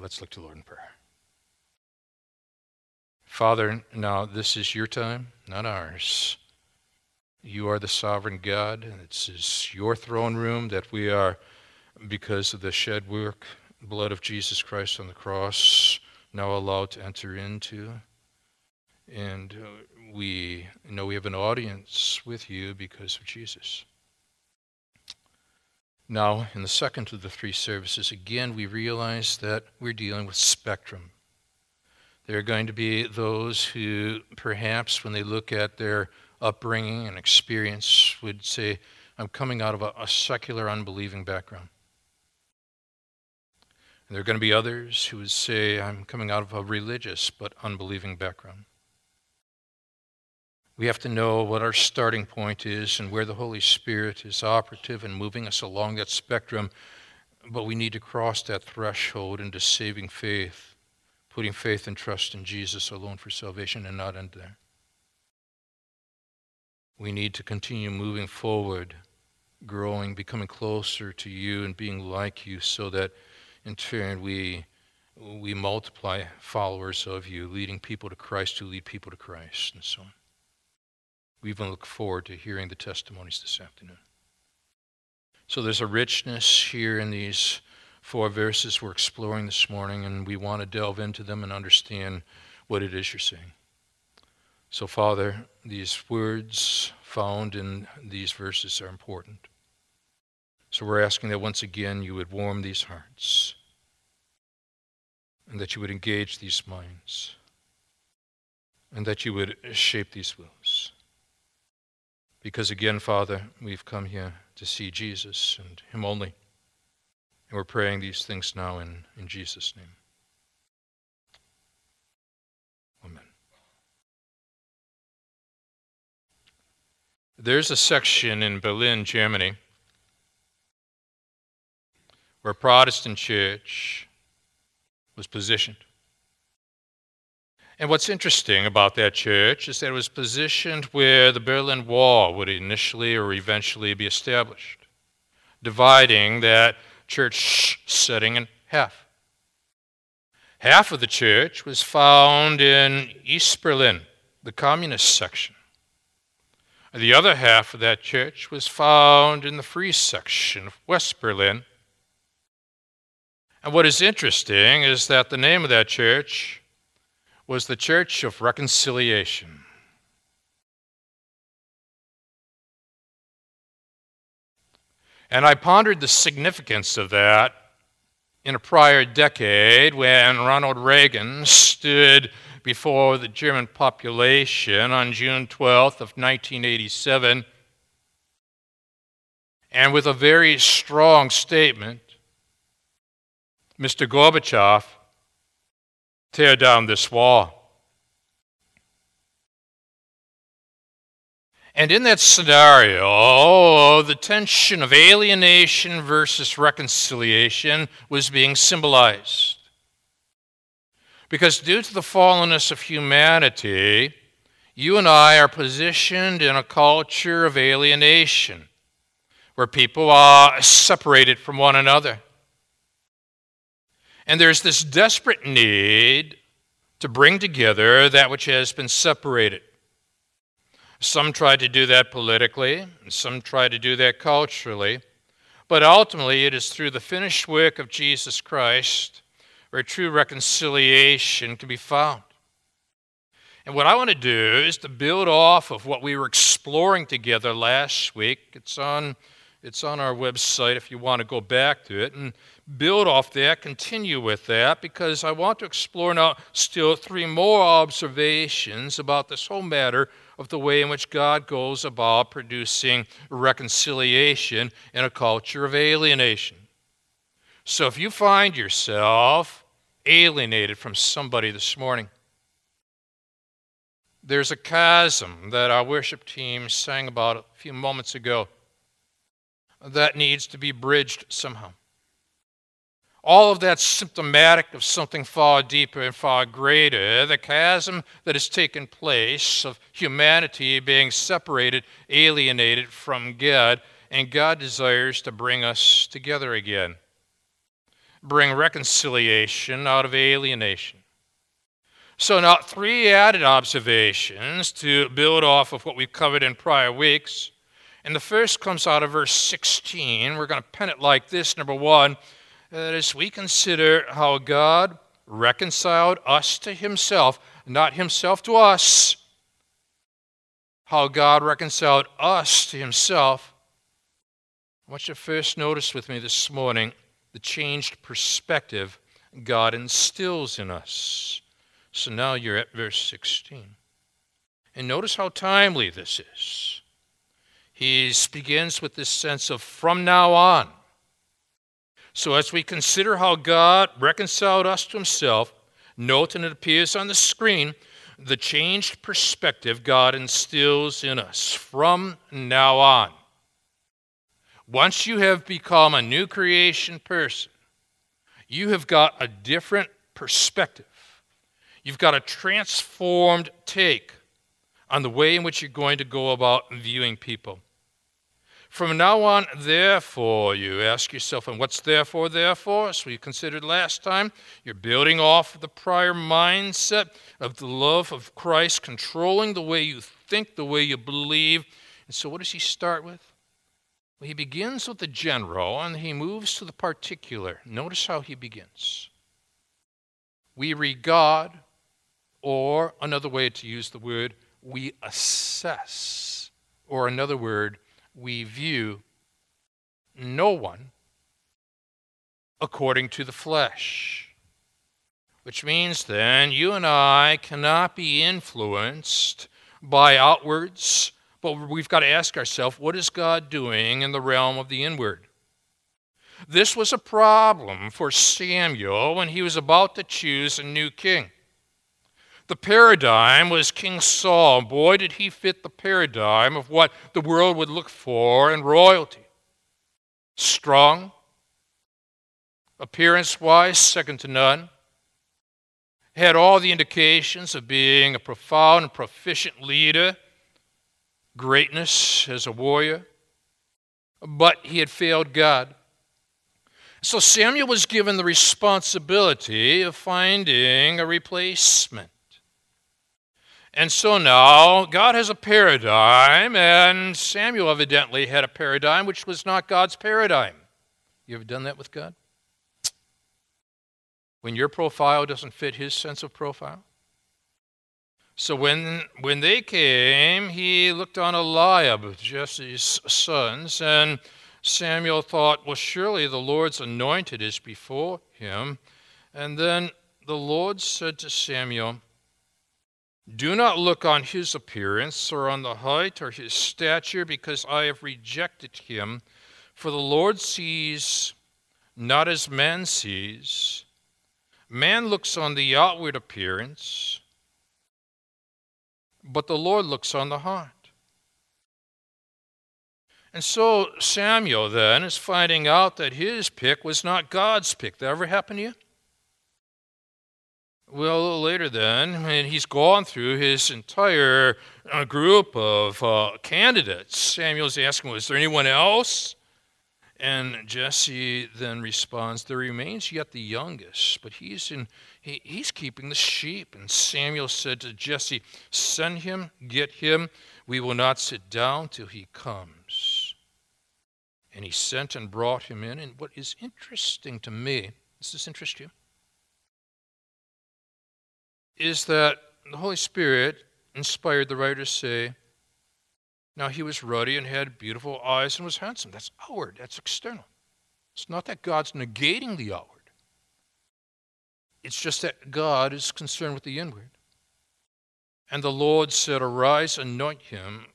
Let's look to the Lord in prayer. Father, now this is your time, not ours. You are the sovereign God, and it's your throne room that we are, because of the shed work, blood of Jesus Christ on the cross, now allowed to enter into. And uh, we know we have an audience with you because of Jesus. Now, in the second of the three services, again, we realize that we're dealing with spectrum. There are going to be those who, perhaps, when they look at their upbringing and experience, would say, I'm coming out of a, a secular, unbelieving background. And there are going to be others who would say, I'm coming out of a religious but unbelieving background. We have to know what our starting point is and where the Holy Spirit is operative and moving us along that spectrum. But we need to cross that threshold into saving faith, putting faith and trust in Jesus alone for salvation and not end there. We need to continue moving forward, growing, becoming closer to you and being like you so that in turn we we multiply followers of you, leading people to Christ who lead people to Christ, and so on. We even look forward to hearing the testimonies this afternoon. So there's a richness here in these four verses we're exploring this morning, and we want to delve into them and understand what it is you're saying. So, Father, these words found in these verses are important. So we're asking that once again you would warm these hearts and that you would engage these minds and that you would shape these wills. Because again, Father, we've come here to see Jesus and Him only. And we're praying these things now in, in Jesus' name. Amen. There's a section in Berlin, Germany, where Protestant church was positioned. And what's interesting about that church is that it was positioned where the Berlin Wall would initially or eventually be established, dividing that church setting in half. Half of the church was found in East Berlin, the communist section. The other half of that church was found in the free section of West Berlin. And what is interesting is that the name of that church was the Church of Reconciliation. And I pondered the significance of that in a prior decade when Ronald Reagan stood before the German population on June 12th of 1987 and with a very strong statement Mr. Gorbachev tear down this wall. And in that scenario, oh, the tension of alienation versus reconciliation was being symbolized. Because due to the fallenness of humanity, you and I are positioned in a culture of alienation where people are separated from one another. And there's this desperate need to bring together that which has been separated. Some try to do that politically, and some try to do that culturally, but ultimately it is through the finished work of Jesus Christ where true reconciliation can be found. And what I want to do is to build off of what we were exploring together last week. It's on, it's on our website if you want to go back to it. And build off that, continue with that, because I want to explore now still three more observations about this whole matter of the way in which God goes about producing reconciliation in a culture of alienation. So if you find yourself alienated from somebody this morning, there's a chasm that our worship team sang about a few moments ago that needs to be bridged somehow. All of that's symptomatic of something far deeper and far greater the chasm that has taken place of humanity being separated, alienated from God, and God desires to bring us together again. bring reconciliation out of alienation. So, now three added observations to build off of what we've covered in prior weeks. And the first comes out of verse 16. We're going to pen it like this. Number one, that is, we consider how God reconciled us to himself, not himself to us. How God reconciled us to himself. I want you to first notice with me this morning the changed perspective God instills in us. So now you're at verse 16. And notice how timely this is. He begins with this sense of from now on. So as we consider how God reconciled us to himself, note, and it appears on the screen, the changed perspective God instills in us from now on. Once you have become a new creation person, you have got a different perspective. You've got a transformed take on the way in which you're going to go about viewing people. From now on, therefore, you ask yourself, and what's therefore, therefore? So we considered last time, you're building off the prior mindset of the love of Christ, controlling the way you think, the way you believe. And so, what does he start with? Well, he begins with the general and he moves to the particular. Notice how he begins. We regard, or another way to use the word, we assess, or another word, we view no one according to the flesh. Which means then you and I cannot be influenced by outwards but we've got to ask ourselves what is God doing in the realm of the inward? This was a problem for Samuel when he was about to choose a new king. The paradigm was King Saul. Boy, did he fit the paradigm of what the world would look for in royalty. Strong, appearance wise, second to none. Had all the indications of being a profound and proficient leader greatness as a warrior, but he had failed God. So Samuel was given the responsibility of finding a replacement. And so now God has a paradigm, and Samuel evidently had a paradigm which was not God's paradigm. You ever done that with God? When your profile doesn't fit his sense of profile? So when, when they came, he looked on Eliab, Jesse's sons, and Samuel thought, well, surely the Lord's anointed is before him. And then the Lord said to Samuel, Do not look on his appearance or on the height or his stature, because I have rejected him. For the Lord sees not as man sees. Man looks on the outward appearance but the Lord looks on the heart. And so Samuel then is finding out that his pick was not God's pick. That ever happen to you? Well, a little later then, and he's gone through his entire uh, group of uh, candidates, Samuel's asking, Was there anyone else? And Jesse then responds, There remains yet the youngest, but he's in he, he's keeping the sheep. And Samuel said to Jesse, Send him, get him. We will not sit down till he comes. And he sent and brought him in. And what is interesting to me, does this interest you? Is that the Holy Spirit inspired the writer to say, now he was ruddy and had beautiful eyes and was handsome. That's outward, that's external. It's not that God's negating the outward. It's just that God is concerned with the inward. And the Lord said, Arise, anoint him,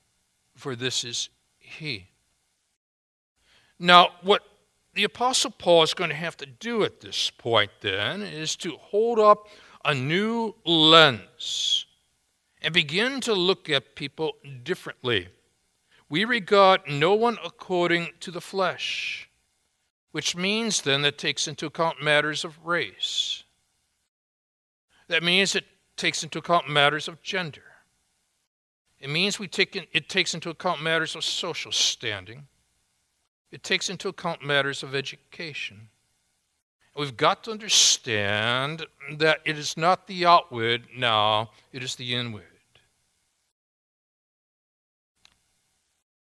for this is he. Now, what the Apostle Paul is going to have to do at this point then is to hold up a new lens and begin to look at people differently. We regard no one according to the flesh, which means then that takes into account matters of race, that means it takes into account matters of gender. It means we take in, it takes into account matters of social standing. It takes into account matters of education. We've got to understand that it is not the outward now, it is the inward.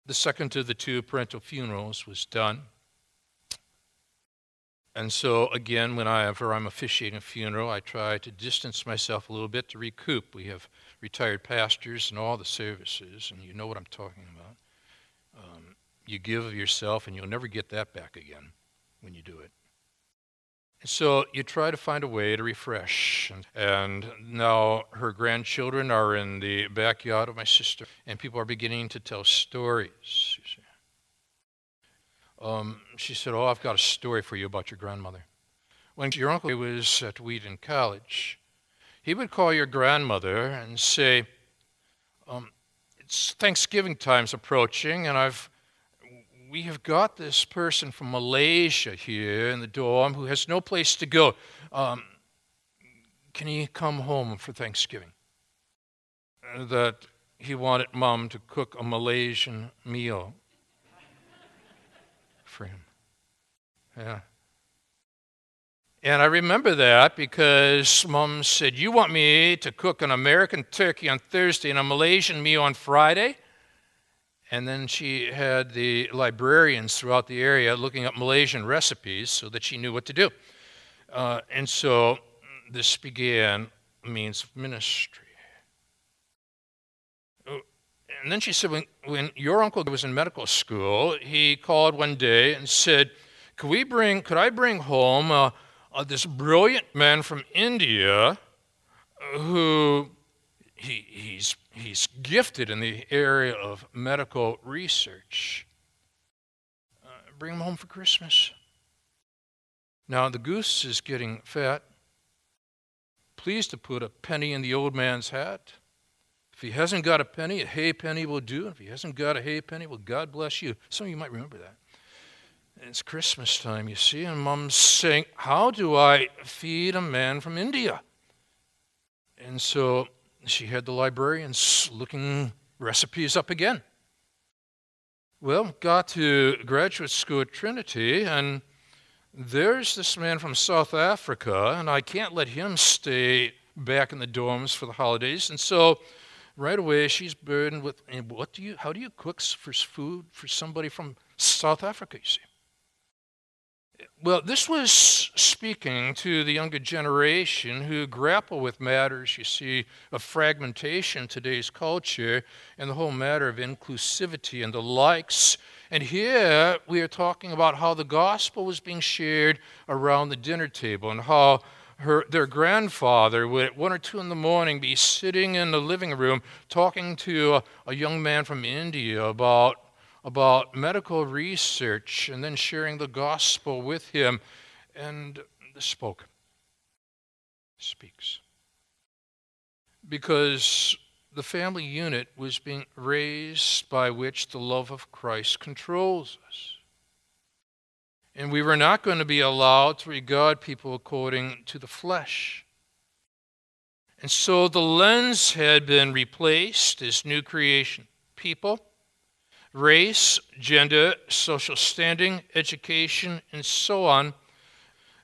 The second of the two parental funerals was done. And so, again, whenever I'm officiating a funeral, I try to distance myself a little bit to recoup. We have retired pastors in all the services, and you know what I'm talking about. Um, you give of yourself, and you'll never get that back again when you do it. So you try to find a way to refresh. And now her grandchildren are in the backyard of my sister, and people are beginning to tell stories. Um, she said, Oh, I've got a story for you about your grandmother. When your uncle was at Wheaton College, he would call your grandmother and say, um, It's Thanksgiving time's approaching, and I've we have got this person from Malaysia here in the dorm who has no place to go. Um, can he come home for Thanksgiving? That he wanted mom to cook a Malaysian meal for him. Yeah. And I remember that because mom said, You want me to cook an American turkey on Thursday and a Malaysian meal on Friday? And then she had the librarians throughout the area looking up Malaysian recipes so that she knew what to do. Uh, and so this began means of ministry. And then she said, when, when your uncle was in medical school, he called one day and said, could, we bring, could I bring home uh, uh, this brilliant man from India who he, he's, he's gifted in the area of medical research? Uh, bring him home for Christmas. Now, the goose is getting fat. Please to put a penny in the old man's hat. If he hasn't got a penny, a hay penny will do. If he hasn't got a hay penny, well, God bless you. Some of you might remember that. It's Christmas time, you see, and mom's saying, How do I feed a man from India? And so she had the librarians looking recipes up again. Well, got to graduate school at Trinity, and there's this man from South Africa, and I can't let him stay back in the dorms for the holidays. And so right away she's burdened with and what do you how do you cook for food for somebody from South Africa, you see? Well, this was speaking to the younger generation who grapple with matters, you see, of fragmentation today's culture and the whole matter of inclusivity and the likes. And here we are talking about how the gospel was being shared around the dinner table and how her, their grandfather would at one or two in the morning be sitting in the living room talking to a, a young man from India about, about medical research and then sharing the gospel with him. And spoke, speaks. Because the family unit was being raised by which the love of Christ controls us. And we were not going to be allowed to regard people according to the flesh. And so the lens had been replaced as new creation people, race, gender, social standing, education, and so on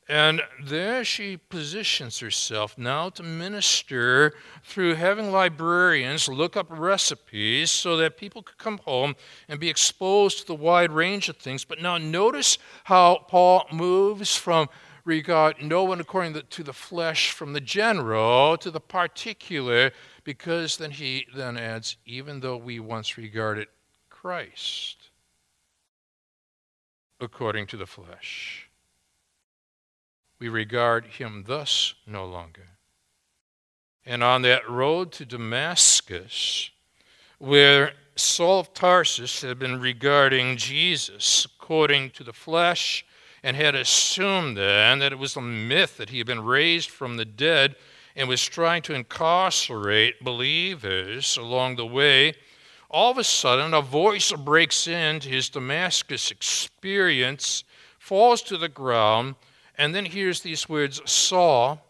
and there she positions herself now to minister through having librarians look up recipes so that people could come home and be exposed to the wide range of things. But now notice how Paul moves from regard no one according to the flesh from the general to the particular, because then he then adds, even though we once regarded Christ according to the flesh we regard him thus no longer. And on that road to Damascus, where Saul of Tarsus had been regarding Jesus according to the flesh and had assumed then that it was a myth that he had been raised from the dead and was trying to incarcerate believers along the way, all of a sudden a voice breaks into his Damascus experience, falls to the ground, and then hears these words Saul,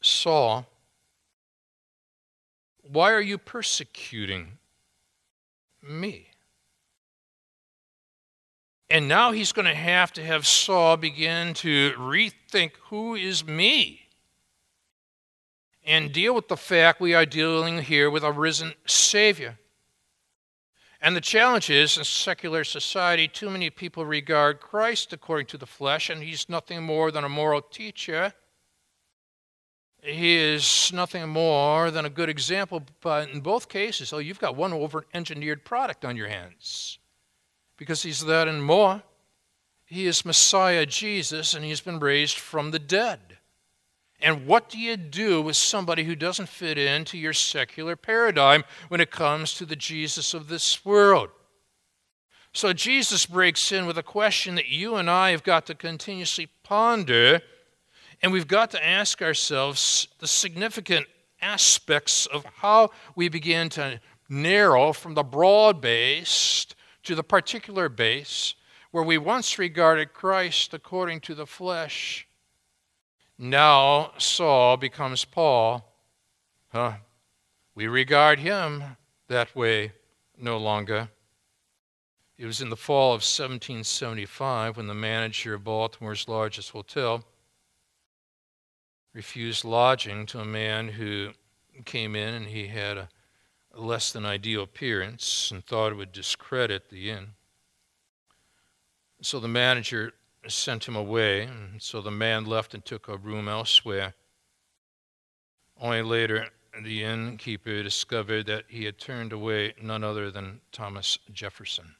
Saul, why are you persecuting me? And now he's going to have to have Saul begin to rethink who is me and deal with the fact we are dealing here with a risen Savior. And the challenge is in secular society, too many people regard Christ according to the flesh, and he's nothing more than a moral teacher. He is nothing more than a good example, but in both cases, oh, you've got one over engineered product on your hands because he's that and more. He is Messiah Jesus, and he's been raised from the dead. And what do you do with somebody who doesn't fit into your secular paradigm when it comes to the Jesus of this world? So Jesus breaks in with a question that you and I have got to continuously ponder, and we've got to ask ourselves the significant aspects of how we begin to narrow from the broad based to the particular base, where we once regarded Christ according to the flesh now Saul becomes Paul. Huh? We regard him that way no longer. It was in the fall of 1775 when the manager of Baltimore's largest hotel refused lodging to a man who came in and he had a less than ideal appearance and thought it would discredit the inn. So the manager sent him away, and so the man left and took a room elsewhere. Only later, the innkeeper discovered that he had turned away none other than Thomas Jefferson.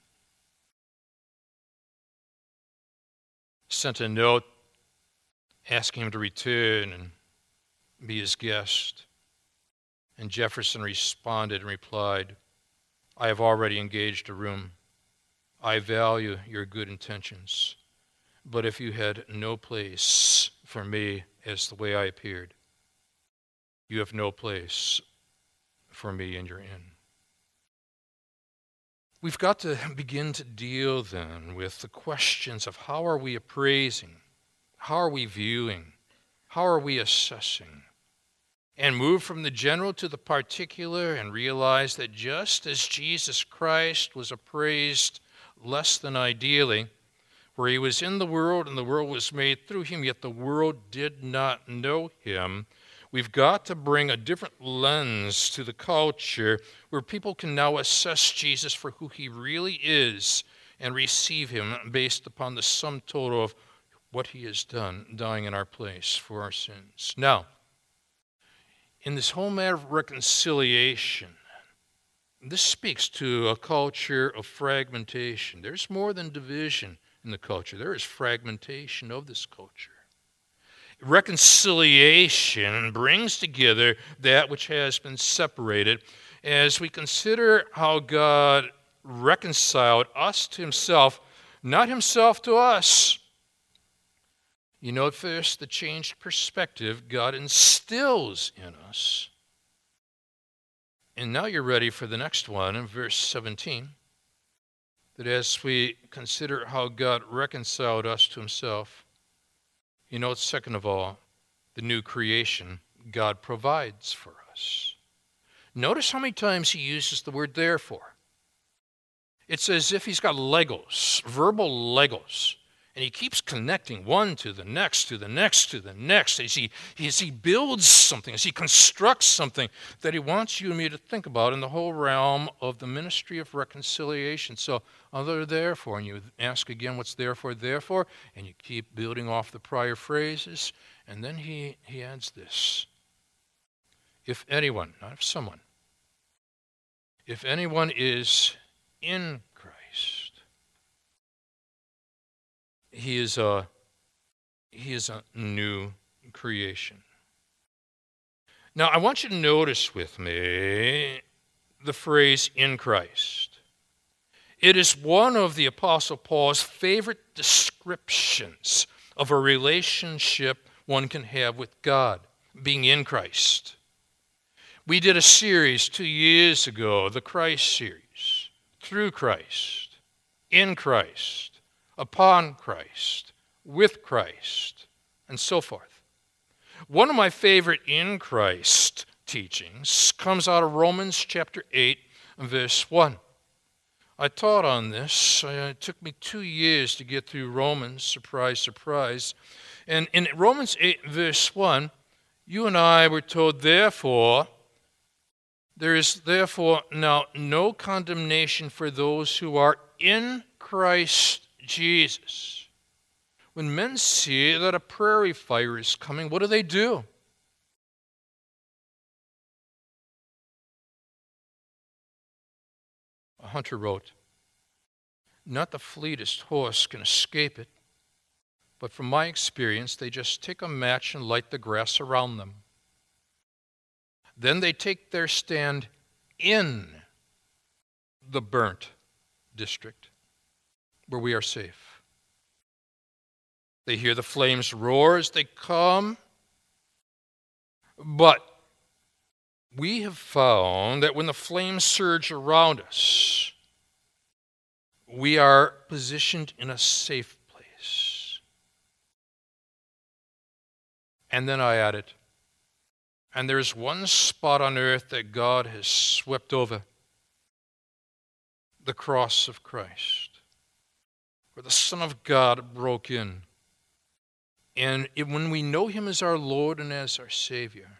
Sent a note asking him to return and be his guest. And Jefferson responded and replied, I have already engaged a room. I value your good intentions. But if you had no place for me as the way I appeared, you have no place for me in your inn. We've got to begin to deal then with the questions of how are we appraising, how are we viewing, how are we assessing, and move from the general to the particular and realize that just as Jesus Christ was appraised less than ideally, for he was in the world, and the world was made through him, yet the world did not know him. We've got to bring a different lens to the culture where people can now assess Jesus for who he really is and receive him based upon the sum total of what he has done, dying in our place for our sins. Now, in this whole matter of reconciliation, this speaks to a culture of fragmentation. There's more than division in the culture. There is fragmentation of this culture. Reconciliation brings together that which has been separated as we consider how God reconciled us to himself, not himself to us. You know, first, the changed perspective God instills in us. And now you're ready for the next one in verse 17 that as we consider how God reconciled us to himself, you know, second of all, the new creation God provides for us. Notice how many times he uses the word therefore. It's as if he's got Legos, verbal Legos. And he keeps connecting one to the next, to the next, to the next, as he, as he builds something, as he constructs something that he wants you and me to think about in the whole realm of the ministry of reconciliation. So, other therefore, and you ask again what's therefore, therefore, and you keep building off the prior phrases, and then he, he adds this. If anyone, not if someone, if anyone is in he is a he is a new creation. Now, I want you to notice with me the phrase in Christ. It is one of the Apostle Paul's favorite descriptions of a relationship one can have with God, being in Christ. We did a series two years ago, the Christ series, through Christ, in Christ upon Christ, with Christ, and so forth. One of my favorite in Christ teachings comes out of Romans chapter 8, verse 1. I taught on this. Uh, it took me two years to get through Romans, surprise, surprise. And in Romans 8, verse 1, you and I were told, therefore, there is therefore now no condemnation for those who are in Christ Jesus. When men see that a prairie fire is coming, what do they do? A hunter wrote, Not the fleetest horse can escape it, but from my experience, they just take a match and light the grass around them. Then they take their stand in the burnt district where we are safe. They hear the flames roar as they come, but we have found that when the flames surge around us, we are positioned in a safe place. And then I added, and there's one spot on earth that God has swept over the cross of Christ, where the Son of God broke in. And it, when we know Him as our Lord and as our Savior,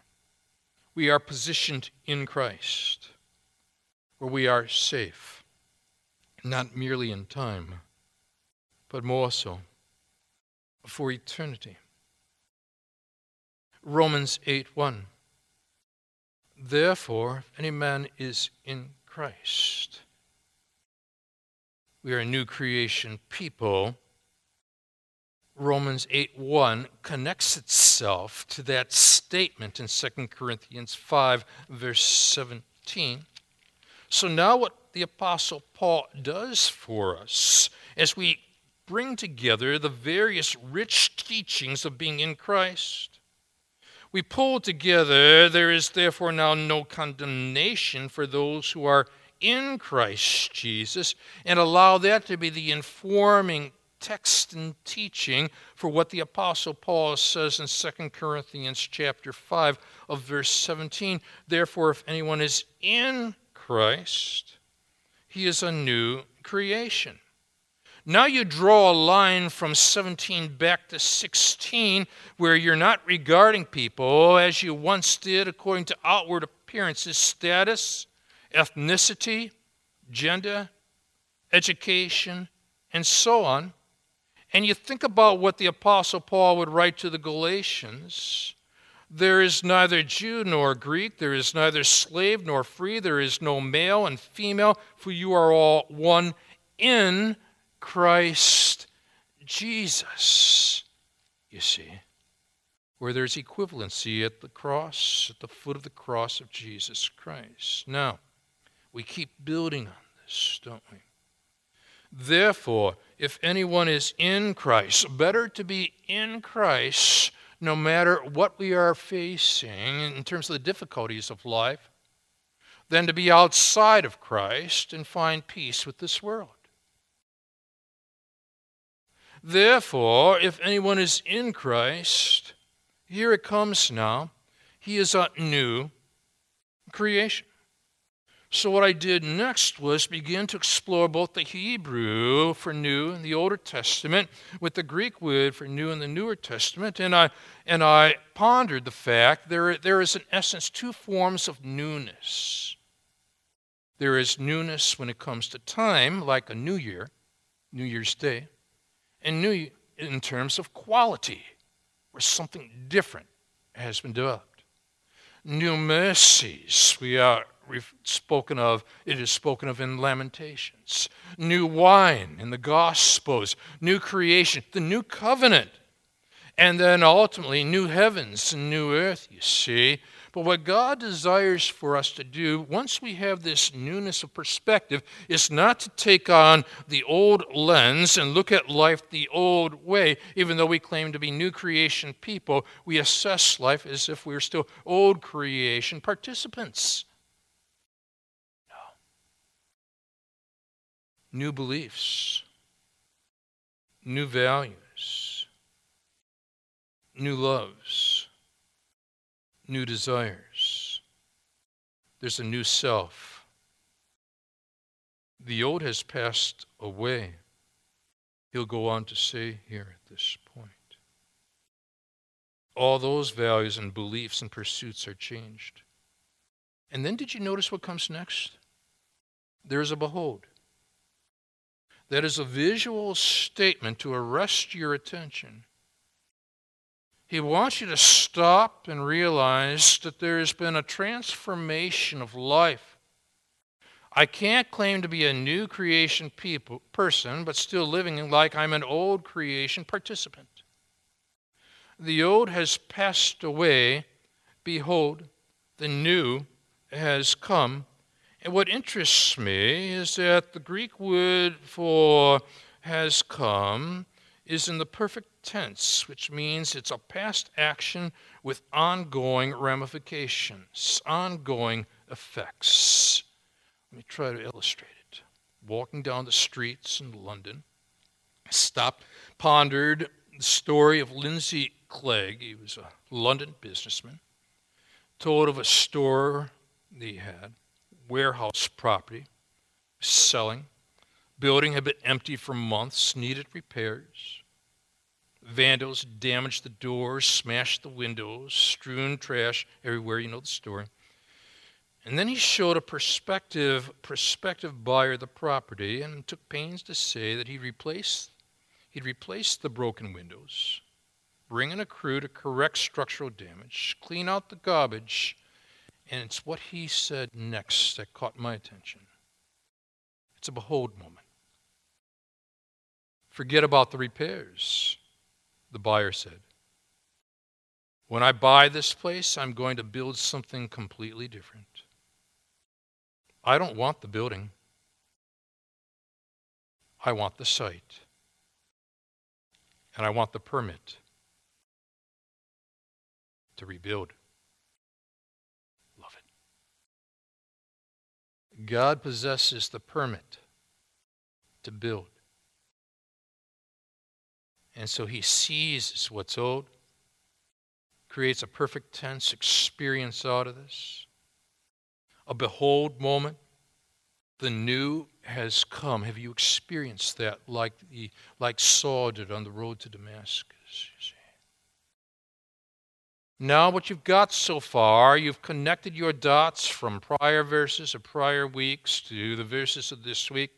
we are positioned in Christ, where we are safe, not merely in time, but more so for eternity. Romans 8 1. Therefore, if any man is in Christ, we are a new creation people Romans 8 1 connects itself to that statement in 2 Corinthians 5, verse 17. So now, what the Apostle Paul does for us as we bring together the various rich teachings of being in Christ, we pull together, there is therefore now no condemnation for those who are in Christ Jesus, and allow that to be the informing text and teaching for what the apostle Paul says in 2 Corinthians chapter 5 of verse 17. Therefore if anyone is in Christ, he is a new creation. Now you draw a line from 17 back to 16 where you're not regarding people as you once did according to outward appearances, status, ethnicity, gender, education, and so on. And you think about what the Apostle Paul would write to the Galatians there is neither Jew nor Greek, there is neither slave nor free, there is no male and female, for you are all one in Christ Jesus. You see, where there's equivalency at the cross, at the foot of the cross of Jesus Christ. Now, we keep building on this, don't we? Therefore, if anyone is in Christ, better to be in Christ no matter what we are facing in terms of the difficulties of life than to be outside of Christ and find peace with this world. Therefore, if anyone is in Christ, here it comes now, he is a new creation. So, what I did next was begin to explore both the Hebrew for new in the Older Testament with the Greek word for new in the Newer Testament. And I, and I pondered the fact there, there is, in essence, two forms of newness. There is newness when it comes to time, like a new year, New Year's Day, and new in terms of quality, where something different has been developed. New mercies, we are spoken of, it is spoken of in Lamentations. New wine in the Gospels, new creation, the new covenant, and then ultimately new heavens and new earth, you see. But what God desires for us to do, once we have this newness of perspective, is not to take on the old lens and look at life the old way. Even though we claim to be new creation people, we assess life as if we are still old creation participants. New beliefs, new values, new loves, new desires. There's a new self. The old has passed away. He'll go on to say here at this point. All those values and beliefs and pursuits are changed. And then did you notice what comes next? There's a behold. That is a visual statement to arrest your attention. He wants you to stop and realize that there has been a transformation of life. I can't claim to be a new creation people, person, but still living like I'm an old creation participant. The old has passed away. Behold, the new has come. And what interests me is that the Greek word for has come is in the perfect tense, which means it's a past action with ongoing ramifications, ongoing effects. Let me try to illustrate it. Walking down the streets in London, I stopped, pondered the story of Lindsay Clegg. He was a London businessman. Told of a store he had, warehouse property, selling. Building had been empty for months, needed repairs. Vandals damaged the doors, smashed the windows, strewn trash everywhere. You know the story. And then he showed a prospective prospective buyer the property and took pains to say that he replaced he'd replace the broken windows, bring in a crew to correct structural damage, clean out the garbage, and it's what he said next that caught my attention. It's a behold moment. Forget about the repairs the buyer said. When I buy this place, I'm going to build something completely different. I don't want the building, I want the site. And I want the permit to rebuild. Love it. God possesses the permit to build. And so he sees what's old, creates a perfect tense experience out of this, a behold moment. The new has come. Have you experienced that like, the, like Saul did on the road to Damascus? Now, what you've got so far, you've connected your dots from prior verses of prior weeks to the verses of this week.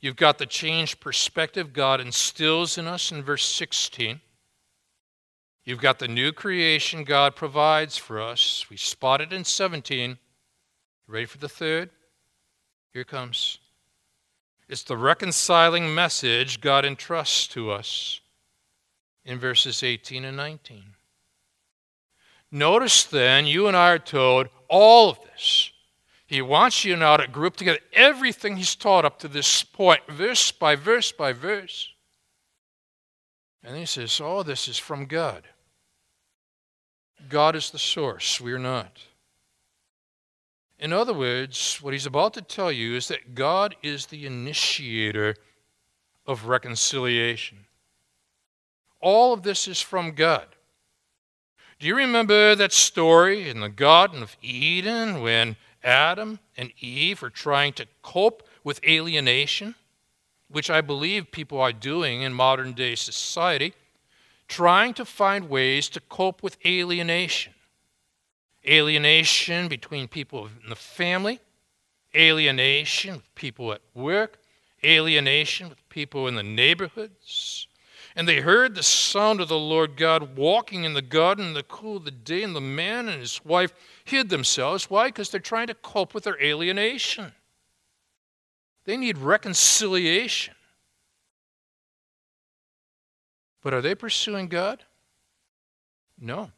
You've got the changed perspective God instills in us in verse 16. You've got the new creation God provides for us. We spotted in 17. Ready for the third? Here comes. It's the reconciling message God entrusts to us in verses 18 and 19. Notice then, you and I are told all of this he wants you now to group together everything he's taught up to this point, verse by verse by verse. And he says, All this is from God. God is the source, we're not. In other words, what he's about to tell you is that God is the initiator of reconciliation. All of this is from God. Do you remember that story in the Garden of Eden when Adam and Eve are trying to cope with alienation, which I believe people are doing in modern day society, trying to find ways to cope with alienation. Alienation between people in the family, alienation with people at work, alienation with people in the neighborhoods. And they heard the sound of the Lord God walking in the garden in the cool of the day, and the man and his wife hid themselves. Why? Because they're trying to cope with their alienation. They need reconciliation. But are they pursuing God? No.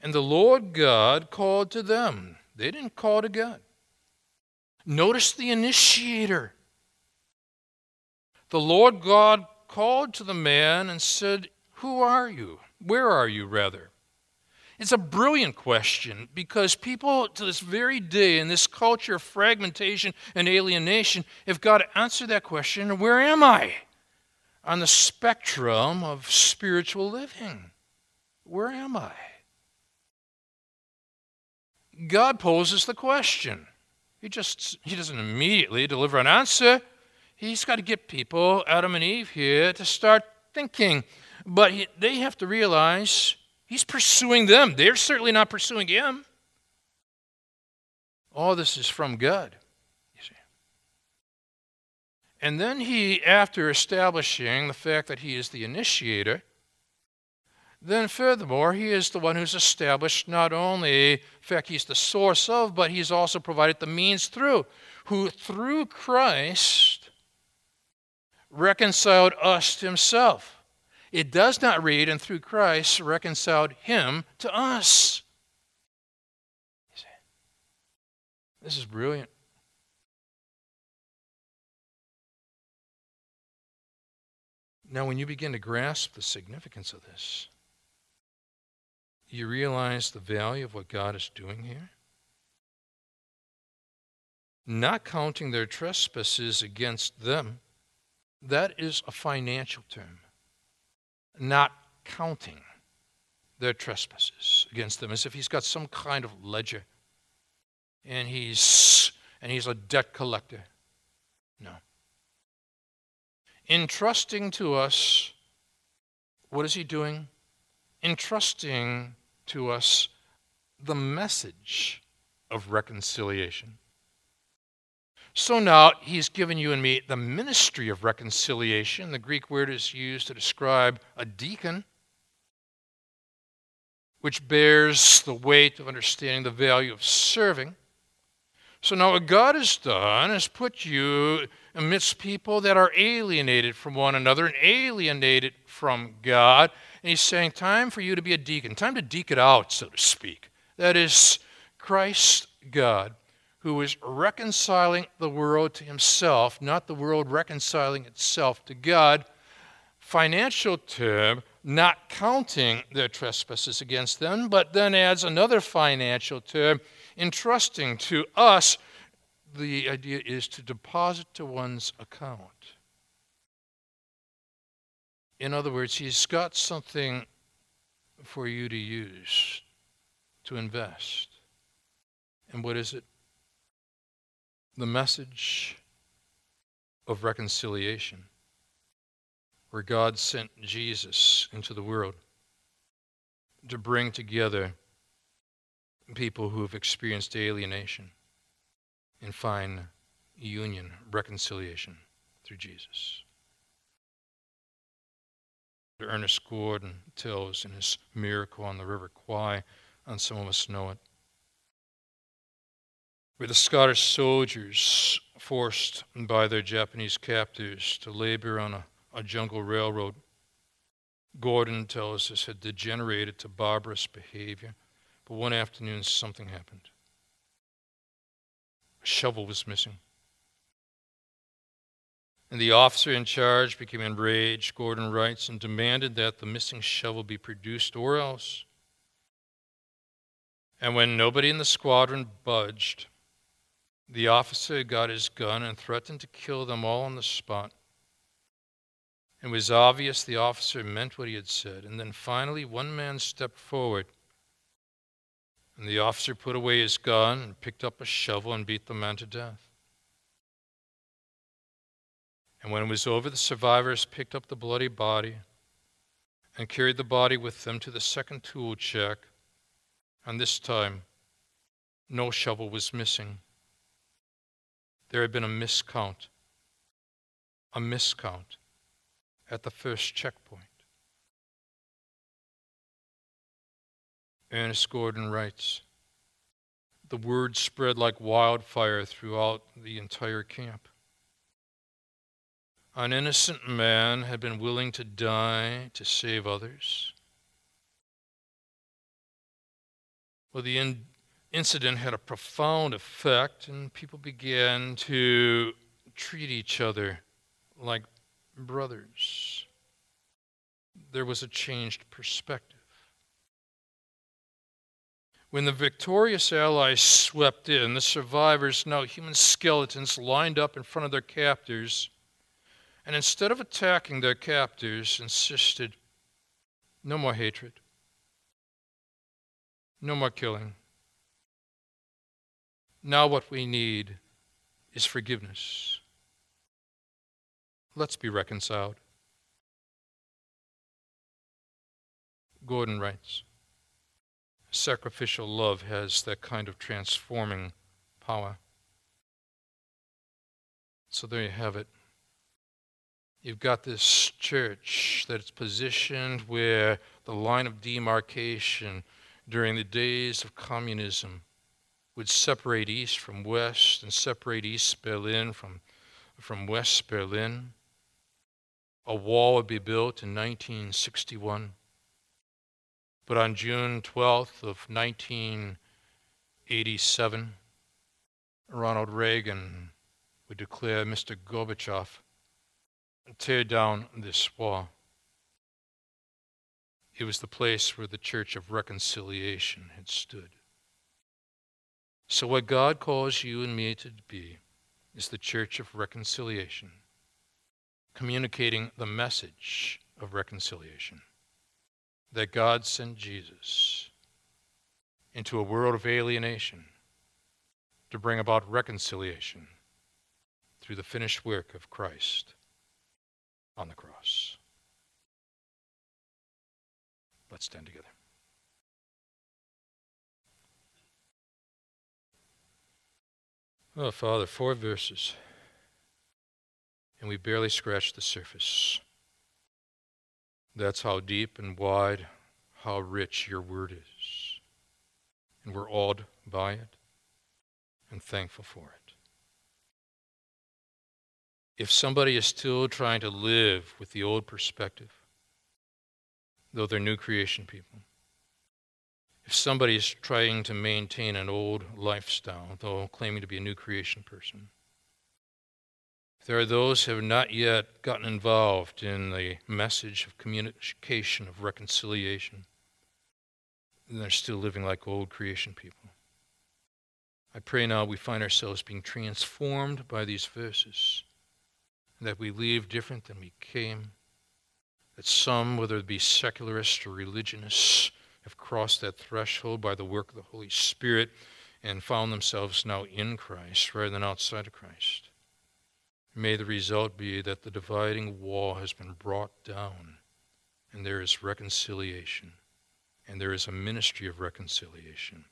And the Lord God called to them. They didn't call to God. Notice the initiator. The Lord God called to the man and said, Who are you? Where are you, rather? It's a brilliant question because people to this very day in this culture of fragmentation and alienation have got to answer that question where am I on the spectrum of spiritual living? Where am I? God poses the question He just he doesn't immediately deliver an answer. He's got to get people, Adam and Eve here, to start thinking. But he, they have to realize he's pursuing them. They're certainly not pursuing him. All this is from God. You see. And then he, after establishing the fact that he is the initiator, then furthermore, he is the one who's established not only, in fact, he's the source of, but he's also provided the means through, who through Christ reconciled us to himself. It does not read, and through Christ reconciled him to us. This is brilliant. Now, when you begin to grasp the significance of this, you realize the value of what God is doing here? Not counting their trespasses against them, that is a financial term. Not counting their trespasses against them as if he's got some kind of ledger and he's and he's a debt collector. No. Entrusting to us, what is he doing? Entrusting to us the message of reconciliation. So now he's given you and me the ministry of reconciliation. The Greek word is used to describe a deacon, which bears the weight of understanding the value of serving. So now what God has done is put you amidst people that are alienated from one another and alienated from God. And he's saying, time for you to be a deacon, time to it out, so to speak. That is Christ God, who is reconciling the world to himself, not the world reconciling itself to God. Financial term, not counting their trespasses against them, but then adds another financial term entrusting to us, the idea is to deposit to one's account. In other words, he's got something for you to use, to invest. And what is it? The message of reconciliation, where God sent Jesus into the world to bring together people who have experienced alienation and find union, reconciliation through Jesus. Ernest Gordon tells in his Miracle on the River Kwai, and some of us know it, the Scottish soldiers, forced by their Japanese captors to labor on a, a jungle railroad, Gordon tells us had degenerated to barbarous behavior but one afternoon, something happened. A shovel was missing. And the officer in charge became enraged, Gordon writes, and demanded that the missing shovel be produced or else. And when nobody in the squadron budged, the officer got his gun and threatened to kill them all on the spot. It was obvious the officer meant what he had said. And then finally, one man stepped forward and the officer put away his gun and picked up a shovel and beat the man to death. And when it was over, the survivors picked up the bloody body and carried the body with them to the second tool check. And this time, no shovel was missing. There had been a miscount, a miscount at the first checkpoint. Ernest Gordon writes The word spread like wildfire throughout the entire camp. An innocent man had been willing to die to save others. Well, the in- incident had a profound effect, and people began to treat each other like brothers. There was a changed perspective. When the victorious Allies swept in, the survivors, now human skeletons, lined up in front of their captors, and instead of attacking their captors, insisted no more hatred, no more killing, Now, what we need is forgiveness. Let's be reconciled. Gordon writes Sacrificial love has that kind of transforming power. So there you have it. You've got this church that's positioned where the line of demarcation during the days of communism would separate East from West and separate East Berlin from, from West Berlin. A wall would be built in 1961. But on June 12th of 1987, Ronald Reagan would declare Mr. Gorbachev tear down this wall. It was the place where the Church of Reconciliation had stood. So, what God calls you and me to be is the Church of Reconciliation, communicating the message of reconciliation that God sent Jesus into a world of alienation to bring about reconciliation through the finished work of Christ on the cross. Let's stand together. Oh, Father, four verses, and we barely scratched the surface. That's how deep and wide, how rich your word is. And we're awed by it and thankful for it. If somebody is still trying to live with the old perspective, though they're new creation people, if somebody is trying to maintain an old lifestyle, though claiming to be a new creation person, if there are those who have not yet gotten involved in the message of communication, of reconciliation, and they're still living like old creation people. I pray now we find ourselves being transformed by these verses, that we leave different than we came, that some, whether it be secularists or religionists, have crossed that threshold by the work of the Holy Spirit and found themselves now in Christ rather than outside of Christ. May the result be that the dividing wall has been brought down and there is reconciliation and there is a ministry of reconciliation.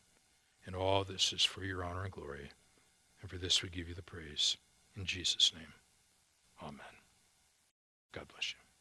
And all this is for your honor and glory. And for this we give you the praise. In Jesus' name, amen. God bless you.